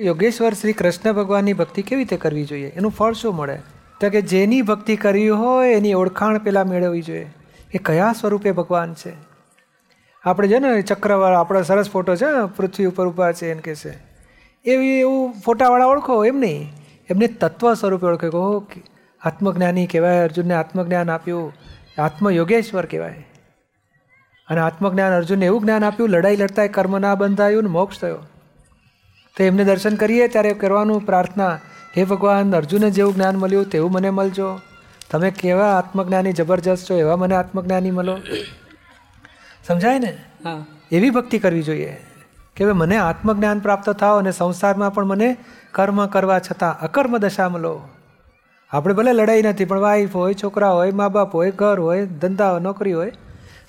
યોગેશ્વર શ્રી કૃષ્ણ ભગવાનની ભક્તિ કેવી રીતે કરવી જોઈએ? એનું ફળ શું મળે? તો કે જેની ભક્તિ કરવી હોય, એની ઓળખાણ પહેલાં મેળવવી જોઈએ. એ કયા સ્વરૂપે ભગવાન છે? આપણે છે ને, ચક્રવાળા, આપણો સરસ ફોટો છે, પૃથ્વી ઉપર ઊભા છે એમ કે છે. એવી, એવું ફોટાવાળા ઓળખો એમ નહીં. એમને તત્વ સ્વરૂપે ઓળખે કહો આત્મજ્ઞાની કહેવાય, અર્જુનને આત્મજ્ઞાન આપ્યું. આત્મયોગેશ્વર કહેવાય. અને આત્મજ્ઞાન અર્જુનને એવું જ્ઞાન આપ્યું, લડાઈ લડતા કર્મ ના બંધાયું ને મોક્ષ થયો. તો એમને દર્શન કરીએ ત્યારે કરવાનું પ્રાર્થના હે ભગવાન અર્જુને જેવું જ્ઞાન મળ્યું તેવું મને મળજો. તમે કેવા આત્મજ્ઞાની જબરજસ્ત છો એવા મને આત્મજ્ઞાની મળો. સમજાય ને? હા. એવી ભક્તિ કરવી જોઈએ કે ભાઈ મને આત્મજ્ઞાન પ્રાપ્ત થાવ અને સંસારમાં પણ મને કર્મ કરવા છતાં અકર્મ દશા મળો આપણે ભલે લડાઈ નથી પણ વાઈફ હોય છોકરા હોય મા બાપ હોય ઘર હોય ધંધા હોય નોકરી હોય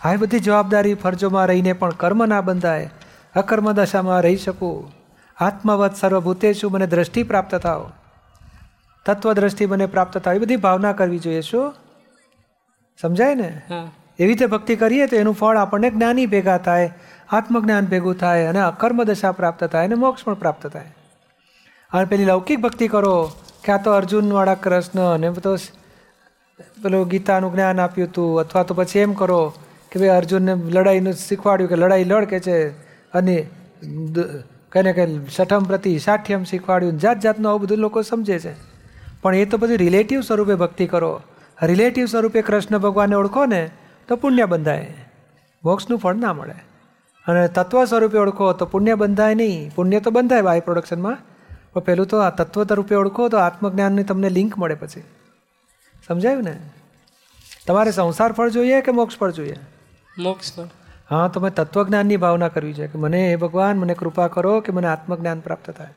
આવી બધી જવાબદારી ફરજોમાં રહીને પણ કર્મ ના બંધાય. અકર્મ દશામાં રહી શકું. આત્મવત સર્વભૂતેશુ મને દ્રષ્ટિ પ્રાપ્ત થાવ તત્વદ્રષ્ટિ મને પ્રાપ્ત થાય એ બધી ભાવના કરવી જોઈએ શું? સમજાય ને? હા. એવી રીતે ભક્તિ કરીએ તો એનું ફળ આપણને જ્ઞાની ભેગા થાય આત્મજ્ઞાન ભેગું થાય અને અકર્મ દશા પ્રાપ્ત થાય અને મોક્ષ પણ પ્રાપ્ત થાય. અને પેલી લૌકિક ભક્તિ કરો કે આ તો અર્જુનવાળા કૃષ્ણ અને તો પેલું ગીતાનું જ્ઞાન આપ્યું હતું અથવા તો પછી એમ કરો કે ભાઈ અર્જુનને લડાઈનું શીખવાડ્યું કે લડાઈ લડ કે છે. અને કઈને કે છઠમ પ્રતિ સાઠ્યમ શીખવાડ્યું જાત જાતનું આવું બધું લોકો સમજે છે. પણ એ તો બધું રિલેટિવ સ્વરૂપે ભક્તિ કરો. રિલેટિવ સ્વરૂપે કૃષ્ણ ભગવાનને ઓળખો ને તો પુણ્ય બંધાય. મોક્ષનું ફળ ના મળે. અને તત્વ સ્વરૂપે ઓળખો તો પુણ્ય બંધાય નહીં. પુણ્ય તો બંધાય બાય પ્રોડક્શનમાં પણ પહેલું તો આ તત્વ રૂપે ઓળખો તો આત્મજ્ઞાનની તમને લિંક મળે પછી. સમજાયું ને? તમારે સંસાર ફળ જોઈએ કે મોક્ષ ફળ જોઈએ? મોક્ષ પણ હા તમે મેં તત્વજ્ઞાનની ભાવના કરવી છે કે મને હે ભગવાન, મને કૃપા કરો કે મને આત્મજ્ઞાન પ્રાપ્ત થાય.